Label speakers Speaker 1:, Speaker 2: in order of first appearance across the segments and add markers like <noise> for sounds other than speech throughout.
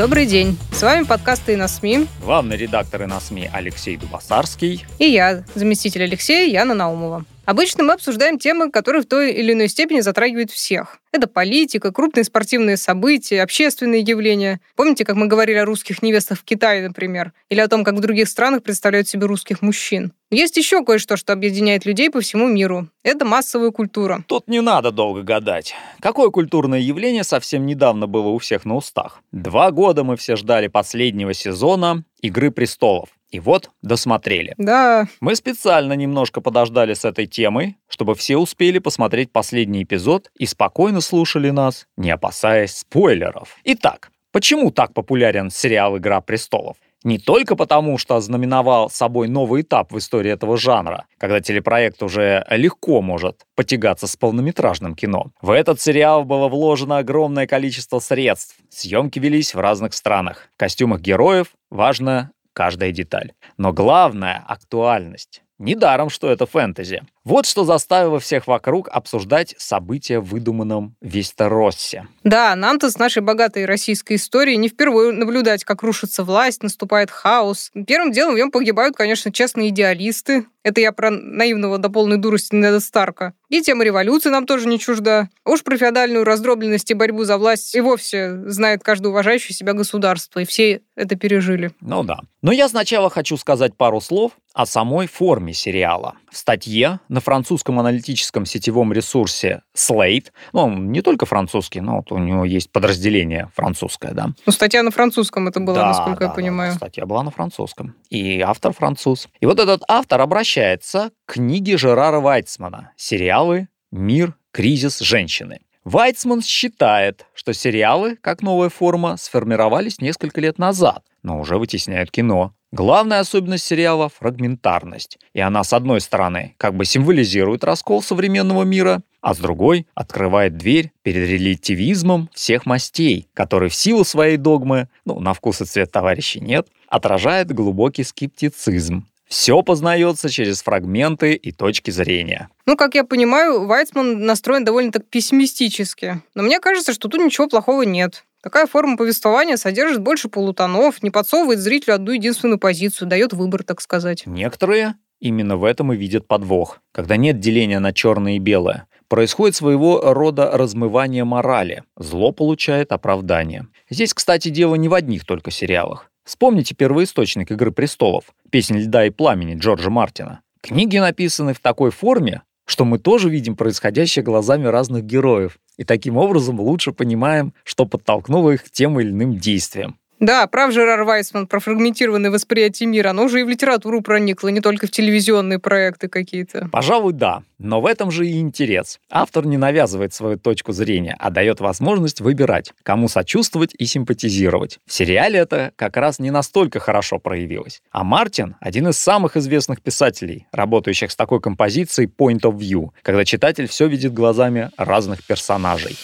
Speaker 1: Добрый день. С вами подкасты на СМИ.
Speaker 2: Главный редактор на СМИ Алексей Дубасарский.
Speaker 1: И я, заместитель Алексея Яна Наумова. Обычно мы обсуждаем темы, которые в той или иной степени затрагивают всех. Это политика, крупные спортивные события, общественные явления. Помните, как мы говорили о русских невестах в Китае, например? Или о том, как в других странах представляют себе русских мужчин? Есть еще кое-что, что объединяет людей по всему миру. Это массовая культура.
Speaker 2: Тут не надо долго гадать. Какое культурное явление совсем недавно было у всех на устах? Два года мы все ждали последнего сезона «Игры престолов». И вот досмотрели.
Speaker 1: Да,
Speaker 2: Мы специально немножко подождали с этой темой, чтобы все успели посмотреть последний эпизод и спокойно слушали нас, не опасаясь спойлеров. Итак, почему так популярен сериал «Игра престолов»? Не только потому, что ознаменовал собой новый этап в истории этого жанра, когда телепроект уже легко может потягаться с полнометражным кино. В этот сериал было вложено огромное количество средств. Съемки велись в разных странах. В костюмах героев важна каждая деталь. Но главное — актуальность. Недаром, что это фэнтези. Вот что заставило всех вокруг обсуждать события в выдуманном Вестероссе.
Speaker 1: да, нам-то с нашей богатой российской историей не впервые наблюдать, как рушится власть, наступает хаос. Первым делом в нем погибают, конечно, честные идеалисты. Это я про наивного до полной дурости Неда Старка. И тема революции нам тоже не чужда. Уж про феодальную раздробленность и борьбу за власть и вовсе знает каждое уважающее себя государство, и все это пережили.
Speaker 2: Ну да. Но я сначала хочу сказать пару слов о самой форме сериала. В статье на французском аналитическом сетевом ресурсе Slate, ну, он не только французский, но вот у него есть подразделение французское, да.
Speaker 1: Ну, статья на французском это была,
Speaker 2: Да,
Speaker 1: насколько
Speaker 2: да,
Speaker 1: я
Speaker 2: да,
Speaker 1: понимаю.
Speaker 2: статья была на французском. И автор француз. И вот этот автор обращается к книге Жерара Вайцмана «Сериалы. Мир. Кризис. Женщины». Вайцман считает, что сериалы, как новая форма, сформировались несколько лет назад, но уже вытесняют кино. Главная особенность сериала — фрагментарность. И она, с одной стороны, как бы символизирует раскол современного мира, а с другой — открывает дверь перед релятивизмом всех мастей, который в силу своей догмы, ну, на вкус и цвет товарищей нет, отражает глубокий скептицизм. Все познается через фрагменты и точки зрения.
Speaker 1: Ну, как я понимаю, Вайцман настроен довольно так пессимистически. Но мне кажется, что тут ничего плохого нет. Такая форма повествования содержит больше полутонов, не подсовывает зрителю одну единственную позицию, дает выбор, так сказать.
Speaker 2: Некоторые именно в этом и видят подвох. Когда нет деления на черное и белое, происходит своего рода размывание морали. Зло получает оправдание. Здесь, кстати, дело не в одних только сериалах. Вспомните первоисточник «Игры престолов» — «Песнь льда и пламени» Джорджа Мартина. Книги написаны в такой форме, что мы тоже видим происходящее глазами разных героев, и таким образом лучше понимаем, что подтолкнуло их к тем или иным действиям.
Speaker 1: Да, прав Жерар Вайсман про фрагментированное восприятие мира. Оно уже и в литературу проникло, не только в телевизионные проекты какие-то.
Speaker 2: Пожалуй, да. Но в этом же и интерес. Автор не навязывает свою точку зрения, а дает возможность выбирать, кому сочувствовать и симпатизировать. В сериале это как раз не настолько хорошо проявилось. А Мартин — один из самых известных писателей, работающих с такой композицией point of view, когда читатель все видит глазами разных персонажей.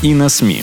Speaker 3: И на СМИ.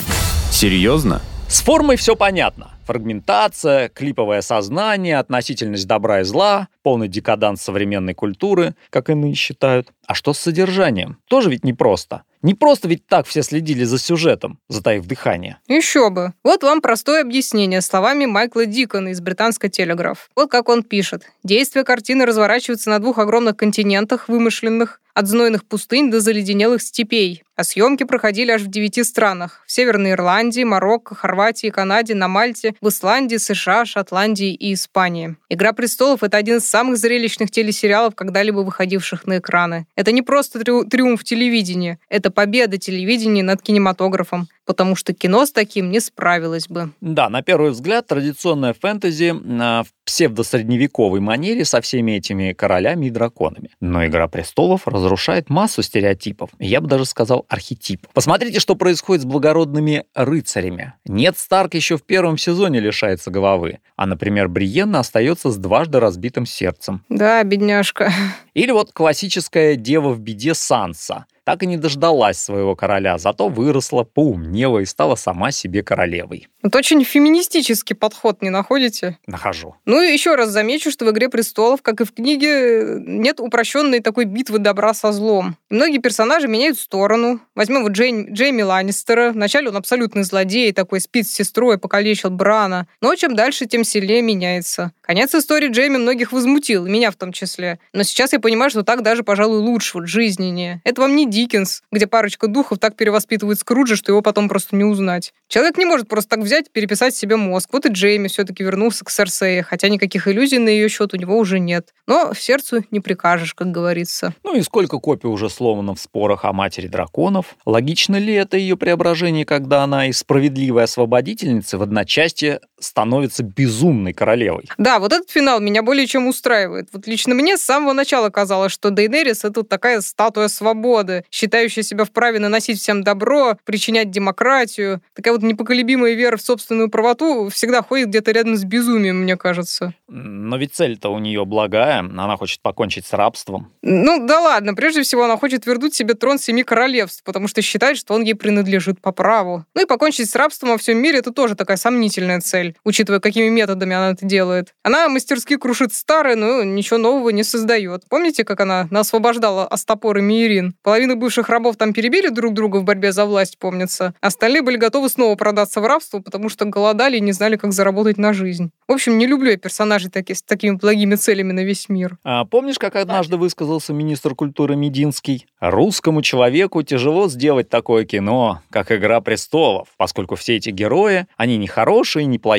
Speaker 3: Серьезно?
Speaker 2: С формой все понятно. Фрагментация, клиповое сознание, относительность добра и зла, полный декаданс современной культуры, как иные считают. А что с содержанием? Тоже ведь непросто. Не просто ведь так все следили за сюжетом, затаив дыхание.
Speaker 1: Еще бы. Вот вам простое объяснение словами Майкла Дикона из британской телеграф. Вот как он пишет. Действие картины разворачивается на двух огромных континентах, вымышленных, от знойных пустынь до заледенелых степей. А съемки проходили аж в девяти странах. В Северной Ирландии, Марокко, Хорватии, Канаде, на Мальте, в Исландии, США, Шотландии и Испании. «Игра престолов» — это один из самых зрелищных телесериалов, когда-либо выходивших на экраны. Это не просто триумф телевидения, это победа телевидения над кинематографом. Потому что кино с таким не справилось бы.
Speaker 2: Да, на первый взгляд, традиционная фэнтези а, в псевдосредневековой манере со всеми этими королями и драконами. Но «Игра престолов» разрушает массу стереотипов, я бы даже сказал архетипов. Посмотрите, что происходит с благородными рыцарями. Нет, Старк еще в первом сезоне лишается головы, а, например, Бриенна остается с дважды разбитым сердцем.
Speaker 1: Да, бедняжка. <laughs>
Speaker 2: Или вот классическая дева в беде Санса – так и не дождалась своего короля, зато выросла, поумнела и стала сама себе королевой.
Speaker 1: Это очень феминистический подход, не находите?
Speaker 2: Нахожу.
Speaker 1: Ну и еще раз замечу, что в «Игре престолов», как и в книге, нет упрощенной такой битвы добра со злом. многие персонажи меняют сторону. Возьмем вот Джейн, Джейми Ланнистера. Вначале он абсолютный злодей, такой спит с сестрой, покалечил Брана. Но чем дальше, тем сильнее меняется. Конец истории Джейми многих возмутил, меня в том числе. Но сейчас я понимаю, что так даже, пожалуй, лучше, вот жизненнее. Это вам не Диккенс, где парочка духов так перевоспитывает Скруджа, что его потом просто не узнать. Человек не может просто так взять, переписать себе мозг. Вот и Джейми все-таки вернулся к Серсее, хотя никаких иллюзий на ее счет у него уже нет. Но в сердцу не прикажешь, как говорится.
Speaker 2: Ну и сколько копий уже сломано в спорах о матери драконов? Логично ли это ее преображение, когда она из справедливой освободительницы в одночасье становится безумной королевой?
Speaker 1: Да, вот этот финал меня более чем устраивает. Вот лично мне с самого начала казалось, что Дейнерис — это такая статуя свободы, считающая себя вправе наносить всем добро, причинять демократию. Такая вот непоколебимая вера в собственную правоту всегда ходит где-то рядом с безумием, мне кажется.
Speaker 2: Но ведь цель-то у нее благая, она хочет покончить с рабством.
Speaker 1: Ну да ладно, прежде всего она хочет вернуть себе трон семи королевств, потому что считает, что он ей принадлежит по праву. Ну и покончить с рабством во всем мире это тоже такая сомнительная цель, учитывая, какими методами она это делает. Она мастерски крушит старое, но ничего нового не создает. Помните, как она освобождала Астапор и Миирин? Половину бывших рабов там перебили друг друга в борьбе за власть, помнится. Остальные были готовы снова продаться в рабство, потому что голодали и не знали, как заработать на жизнь. В общем, не люблю я персонажей таки, с такими благими целями на весь мир.
Speaker 2: А помнишь, как однажды высказался министр культуры Мединский? Русскому человеку тяжело сделать такое кино, как «Игра престолов», поскольку все эти герои, они не хорошие, не плохие,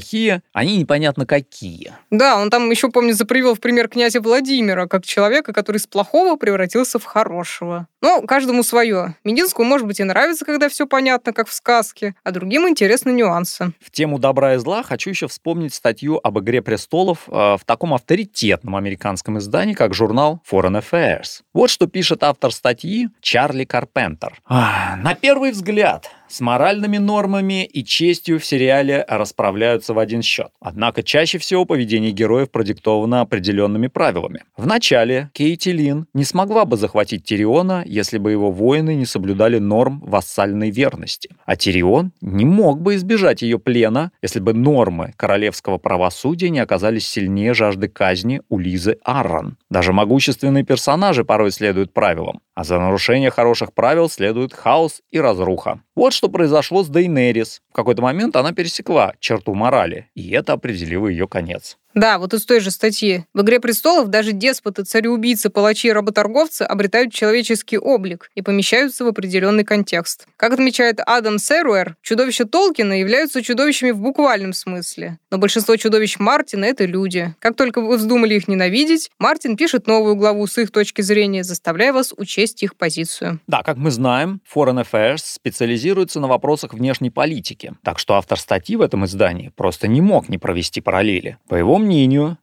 Speaker 2: они непонятно какие.
Speaker 1: Да, он там еще, помню, запривел в пример князя Владимира, как человека, который из плохого превратился в хорошего. Но каждому свое. Мединскому, может быть, и нравится, когда все понятно, как в сказке, а другим интересны нюансы.
Speaker 2: В тему добра и зла хочу еще вспомнить статью об «Игре престолов» э, в таком авторитетном американском издании, как журнал Foreign Affairs. Вот что пишет автор статьи Чарли Карпентер. На первый взгляд, с моральными нормами и честью в сериале расправляются в один счет. Однако чаще всего поведение героев продиктовано определенными правилами. В начале Кейти Лин не смогла бы захватить Тириона, если бы его воины не соблюдали норм вассальной верности. А Тирион не мог бы избежать ее плена, если бы нормы королевского правосудия не оказались сильнее жажды казни у Лизы Аррон. Даже могущественные персонажи порой следуют правилам, а за нарушение хороших правил следует хаос и разруха. Вот что произошло с Дейнерис. В какой-то момент она пересекла черту морали, и это определило ее конец.
Speaker 1: Да, вот из той же статьи. В «Игре престолов» даже деспоты, цареубийцы, палачи и работорговцы обретают человеческий облик и помещаются в определенный контекст. Как отмечает Адам Серуэр, чудовища Толкина являются чудовищами в буквальном смысле. Но большинство чудовищ Мартина — это люди. Как только вы вздумали их ненавидеть, Мартин пишет новую главу с их точки зрения, заставляя вас учесть их позицию.
Speaker 2: Да, как мы знаем, Foreign Affairs специализируется на вопросах внешней политики. Так что автор статьи в этом издании просто не мог не провести параллели. По его мнению,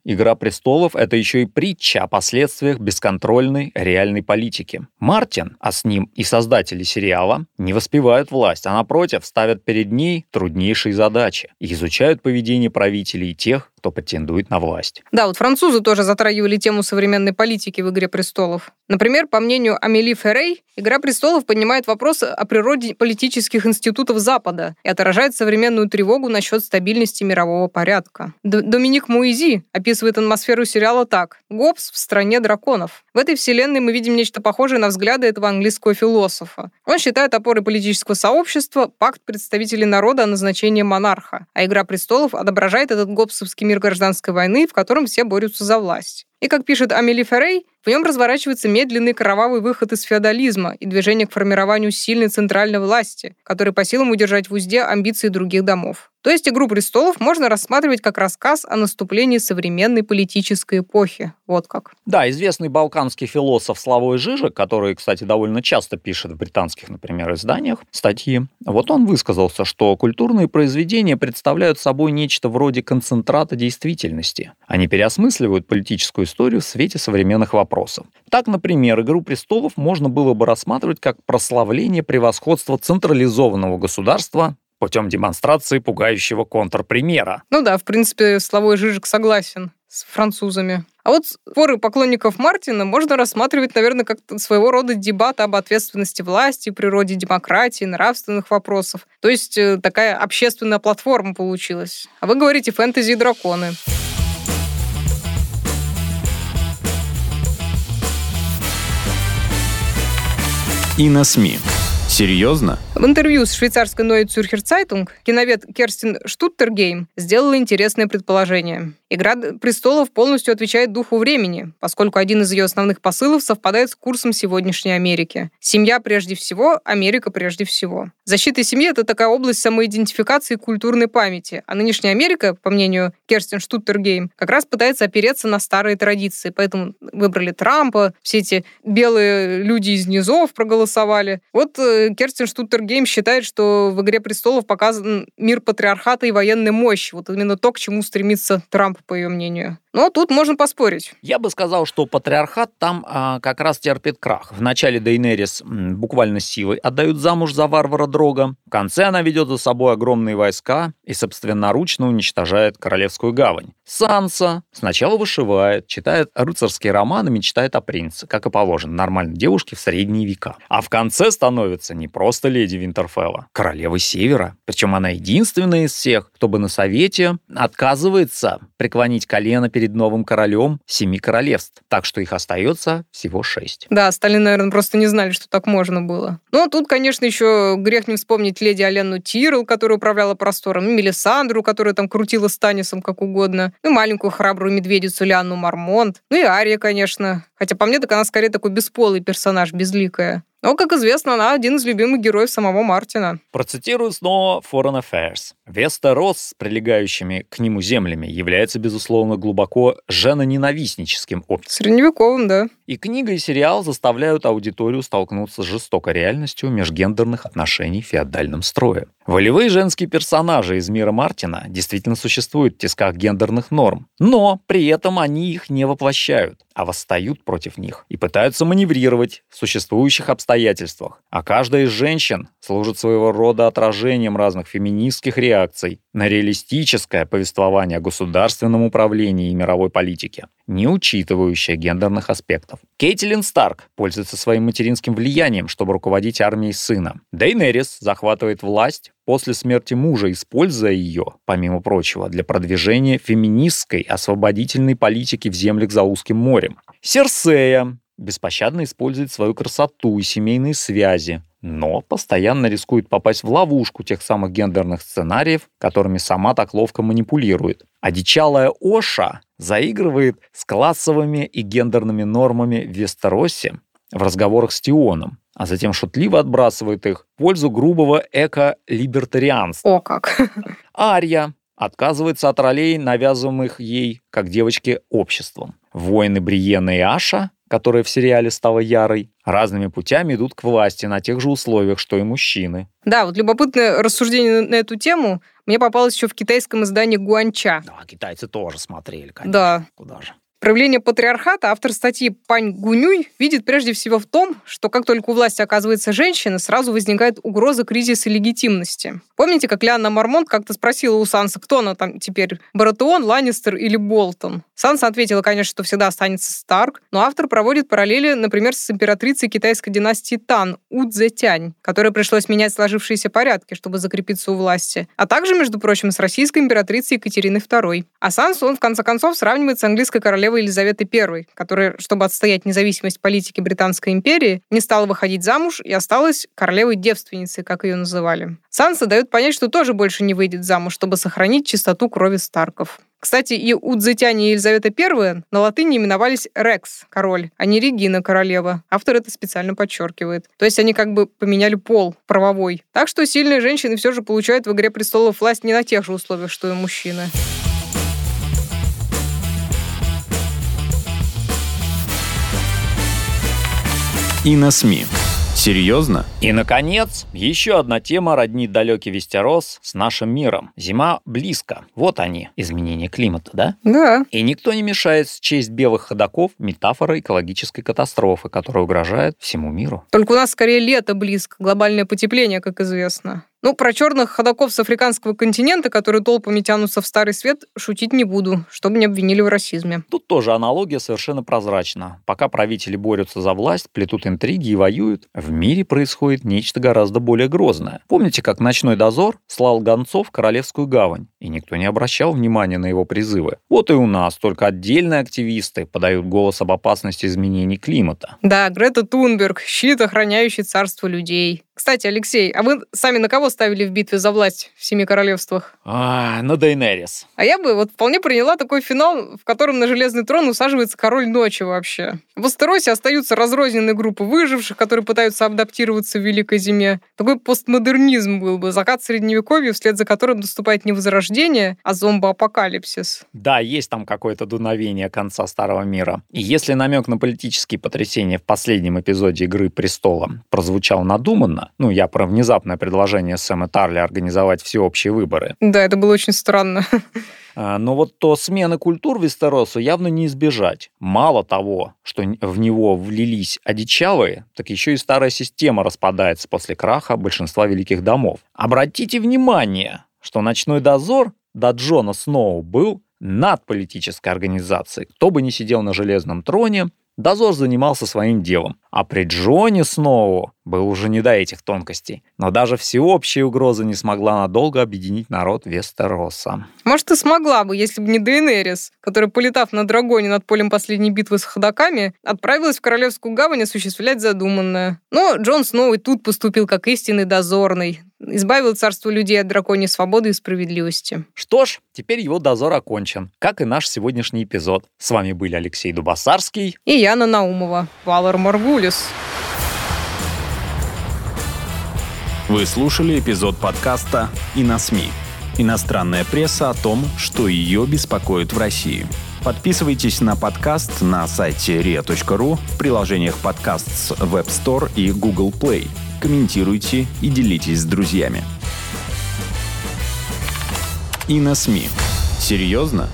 Speaker 2: «Игра престолов» — это еще и притча о последствиях бесконтрольной реальной политики. Мартин, а с ним и создатели сериала, не воспевают власть, а напротив ставят перед ней труднейшие задачи и изучают поведение правителей и тех, кто претендует на власть.
Speaker 1: Да, вот французы тоже затрагивали тему современной политики в «Игре престолов». Например, по мнению Амели Феррей, «Игра престолов» поднимает вопросы о природе политических институтов Запада и отражает современную тревогу насчет стабильности мирового порядка. Д Доминик Муизи описывает атмосферу сериала так. «Гоббс в стране драконов». В этой вселенной мы видим нечто похожее на взгляды этого английского философа. Он считает опорой политического сообщества пакт представителей народа о назначении монарха, а «Игра престолов» отображает этот гоббсовский мир гражданской войны, в котором все борются за власть. И, как пишет Амели Феррей, В нем разворачивается медленный кровавый выход из феодализма и движение к формированию сильной центральной власти, который по силам удержать в узде амбиции других домов. То есть «Игру престолов» можно рассматривать как рассказ о наступлении современной политической эпохи. Вот как.
Speaker 2: Да, известный балканский философ Славой Жижик, который, кстати, довольно часто пишет в британских, например, изданиях статьи, вот он высказался, что культурные произведения представляют собой нечто вроде концентрата действительности. Они переосмысливают политическую историю в свете современных вопросов. Так, например, «Игру престолов» можно было бы рассматривать как прославление превосходства централизованного государства путем демонстрации пугающего контрпримера.
Speaker 1: Ну да, в принципе, Славой Жижик согласен с французами. А вот споры поклонников Мартина можно рассматривать, наверное, как своего рода дебат об ответственности власти, природе демократии, нравственных вопросов. То есть э, такая общественная платформа получилась. А вы говорите фэнтези и драконы.
Speaker 3: И на СМИ. Серьезно?
Speaker 1: В интервью с швейцарской Neue Zürcher Zeitung киновед Керстин Штуттергейм сделала интересное предположение. «Игра престолов» полностью отвечает духу времени, поскольку один из ее основных посылов совпадает с курсом сегодняшней Америки. Семья прежде всего, Америка прежде всего. Защита семьи — это такая область самоидентификации и культурной памяти, а нынешняя Америка, по мнению Керстин Штуттергейм, как раз пытается опереться на старые традиции, поэтому выбрали Трампа, все эти белые люди из низов проголосовали. Вот э, Керстин Штуттергейм считает, что в «Игре престолов» показан мир патриархата и военной мощи. Вот именно то, к чему стремится Трамп, по ее мнению. Но тут можно поспорить.
Speaker 2: Я бы сказал, что патриархат там а, как раз терпит крах. В начале Дейнерис буквально силой отдают замуж за варвара Дрога. В конце она ведет за собой огромные войска и собственноручно уничтожает Королевскую гавань. Санса сначала вышивает, читает рыцарские романы, мечтает о принце, как и положено нормальной девушке в средние века. А в конце становится не просто леди Винтерфелла, королевой Севера. Причем она единственная из всех, кто бы на совете отказывается преклонить колено перед перед новым королем семи королевств, так что их остается всего шесть.
Speaker 1: Да, остальные, наверное, просто не знали, что так можно было. Ну, тут, конечно, еще грех не вспомнить леди Алену Тирл, которая управляла простором, Мелисандру, которая там крутила Станисом как угодно, и маленькую храбрую медведицу Лианну Мармонт, ну и Ария, конечно. Хотя по мне, так она скорее такой бесполый персонаж, безликая. Но, как известно, она один из любимых героев самого Мартина.
Speaker 2: Процитирую снова Foreign Affairs. Вестерос с прилегающими к нему землями является, безусловно, глубоко женоненавистническим обществом.
Speaker 1: Средневековым, да.
Speaker 2: И книга и сериал заставляют аудиторию столкнуться с жестокой реальностью межгендерных отношений в феодальном строе. Волевые женские персонажи из мира Мартина действительно существуют в тисках гендерных норм, но при этом они их не воплощают, а восстают против них и пытаются маневрировать в существующих обстоятельствах. А каждая из женщин служит своего рода отражением разных феминистских реакций на реалистическое повествование о государственном управлении и мировой политике, не учитывающее гендерных аспектов. Кейтилин Старк пользуется своим материнским влиянием, чтобы руководить армией сына. Дейнерис захватывает власть после смерти мужа, используя ее, помимо прочего, для продвижения феминистской освободительной политики в землях за узким морем. Серсея беспощадно использует свою красоту и семейные связи, но постоянно рискует попасть в ловушку тех самых гендерных сценариев, которыми сама так ловко манипулирует. Одичалая Оша заигрывает с классовыми и гендерными нормами в Вестеросе в разговорах с Тионом, а затем шутливо отбрасывает их в пользу грубого эко-либертарианства.
Speaker 1: О как! <laughs>
Speaker 2: Ария отказывается от ролей, навязываемых ей, как девочке, обществом. Воины Бриена и Аша которая в сериале стала ярой, разными путями идут к власти на тех же условиях, что и мужчины.
Speaker 1: Да, вот любопытное рассуждение на эту тему мне попалось еще в китайском издании Гуанча.
Speaker 2: Да, китайцы тоже смотрели, конечно.
Speaker 1: Да.
Speaker 2: Куда же?
Speaker 1: Проявление патриархата автор статьи Пань Гунюй видит прежде всего в том, что как только у власти оказывается женщина, сразу возникает угроза кризиса легитимности. Помните, как Лианна Мармонт как-то спросила у Санса, кто она там теперь, Баратеон, Ланнистер или Болтон? Санса ответила, конечно, что всегда останется Старк, но автор проводит параллели, например, с императрицей китайской династии Тан, У Цзэтянь, которой пришлось менять сложившиеся порядки, чтобы закрепиться у власти, а также, между прочим, с российской императрицей Екатериной II. А Сансу он, в конце концов, сравнивает с английской королевой королевы Елизаветы I, которая, чтобы отстоять независимость политики Британской империи, не стала выходить замуж и осталась королевой-девственницей, как ее называли. Санса дает понять, что тоже больше не выйдет замуж, чтобы сохранить чистоту крови Старков. Кстати, и Удзетяне и Елизавета I на латыни именовались Рекс, король, а не Регина, королева. Автор это специально подчеркивает. То есть они как бы поменяли пол правовой. Так что сильные женщины все же получают в «Игре престолов» власть не на тех же условиях, что и мужчины.
Speaker 3: И на СМИ. Серьезно?
Speaker 2: И, наконец, еще одна тема роднит далекий Вестерос с нашим миром. Зима близко. Вот они, изменения климата, да?
Speaker 1: Да.
Speaker 2: И никто не мешает счесть белых ходаков метафорой экологической катастрофы, которая угрожает всему миру.
Speaker 1: Только у нас скорее лето близко, глобальное потепление, как известно. Ну, про черных ходоков с африканского континента, которые толпами тянутся в Старый Свет, шутить не буду, чтобы не обвинили в расизме.
Speaker 2: Тут тоже аналогия совершенно прозрачна. Пока правители борются за власть, плетут интриги и воюют, в мире происходит нечто гораздо более грозное. Помните, как ночной дозор слал гонцов в Королевскую гавань, и никто не обращал внимания на его призывы? Вот и у нас только отдельные активисты подают голос об опасности изменений климата.
Speaker 1: Да, Грета Тунберг, щит, охраняющий царство людей. Кстати, Алексей, а вы сами на кого ставили в битве за власть в Семи Королевствах?
Speaker 2: А, на Дейнерис.
Speaker 1: А я бы вот вполне приняла такой финал, в котором на Железный трон усаживается король ночи вообще. В Астеросе остаются разрозненные группы выживших, которые пытаются адаптироваться в Великой Зиме. Такой постмодернизм был бы, закат Средневековья, вслед за которым наступает не возрождение, а зомбоапокалипсис.
Speaker 2: Да, есть там какое-то дуновение конца Старого мира. И если намек на политические потрясения в последнем эпизоде «Игры престола» прозвучал надуманно, Ну, я про внезапное предложение Сэма Тарли организовать всеобщие выборы.
Speaker 1: Да, это было очень странно.
Speaker 2: А, но вот то смены культур Вестеросу явно не избежать. Мало того, что в него влились одичалые, так еще и старая система распадается после краха большинства великих домов. Обратите внимание, что ночной дозор до Джона Сноу был над политической организацией. Кто бы ни сидел на железном троне, Дозор занимался своим делом, а при Джоне Сноу был уже не до этих тонкостей. Но даже всеобщая угроза не смогла надолго объединить народ Вестероса.
Speaker 1: Может, и смогла бы, если бы не Дейнерис, которая, полетав на драгоне над полем последней битвы с ходоками, отправилась в Королевскую гавань осуществлять задуманное. Но Джон Сноу и тут поступил как истинный дозорный, избавил царство людей от драконьей свободы и справедливости.
Speaker 2: Что ж, теперь его дозор окончен, как и наш сегодняшний эпизод. С вами были Алексей Дубасарский
Speaker 1: и Яна Наумова. Валар Маргулис.
Speaker 3: Вы слушали эпизод подкаста «И на СМИ». Иностранная пресса о том, что ее беспокоит в России. Подписывайтесь на подкаст на сайте ria.ru в приложениях подкаст с Web Store и Google Play – комментируйте и делитесь с друзьями. И на СМИ. Серьезно?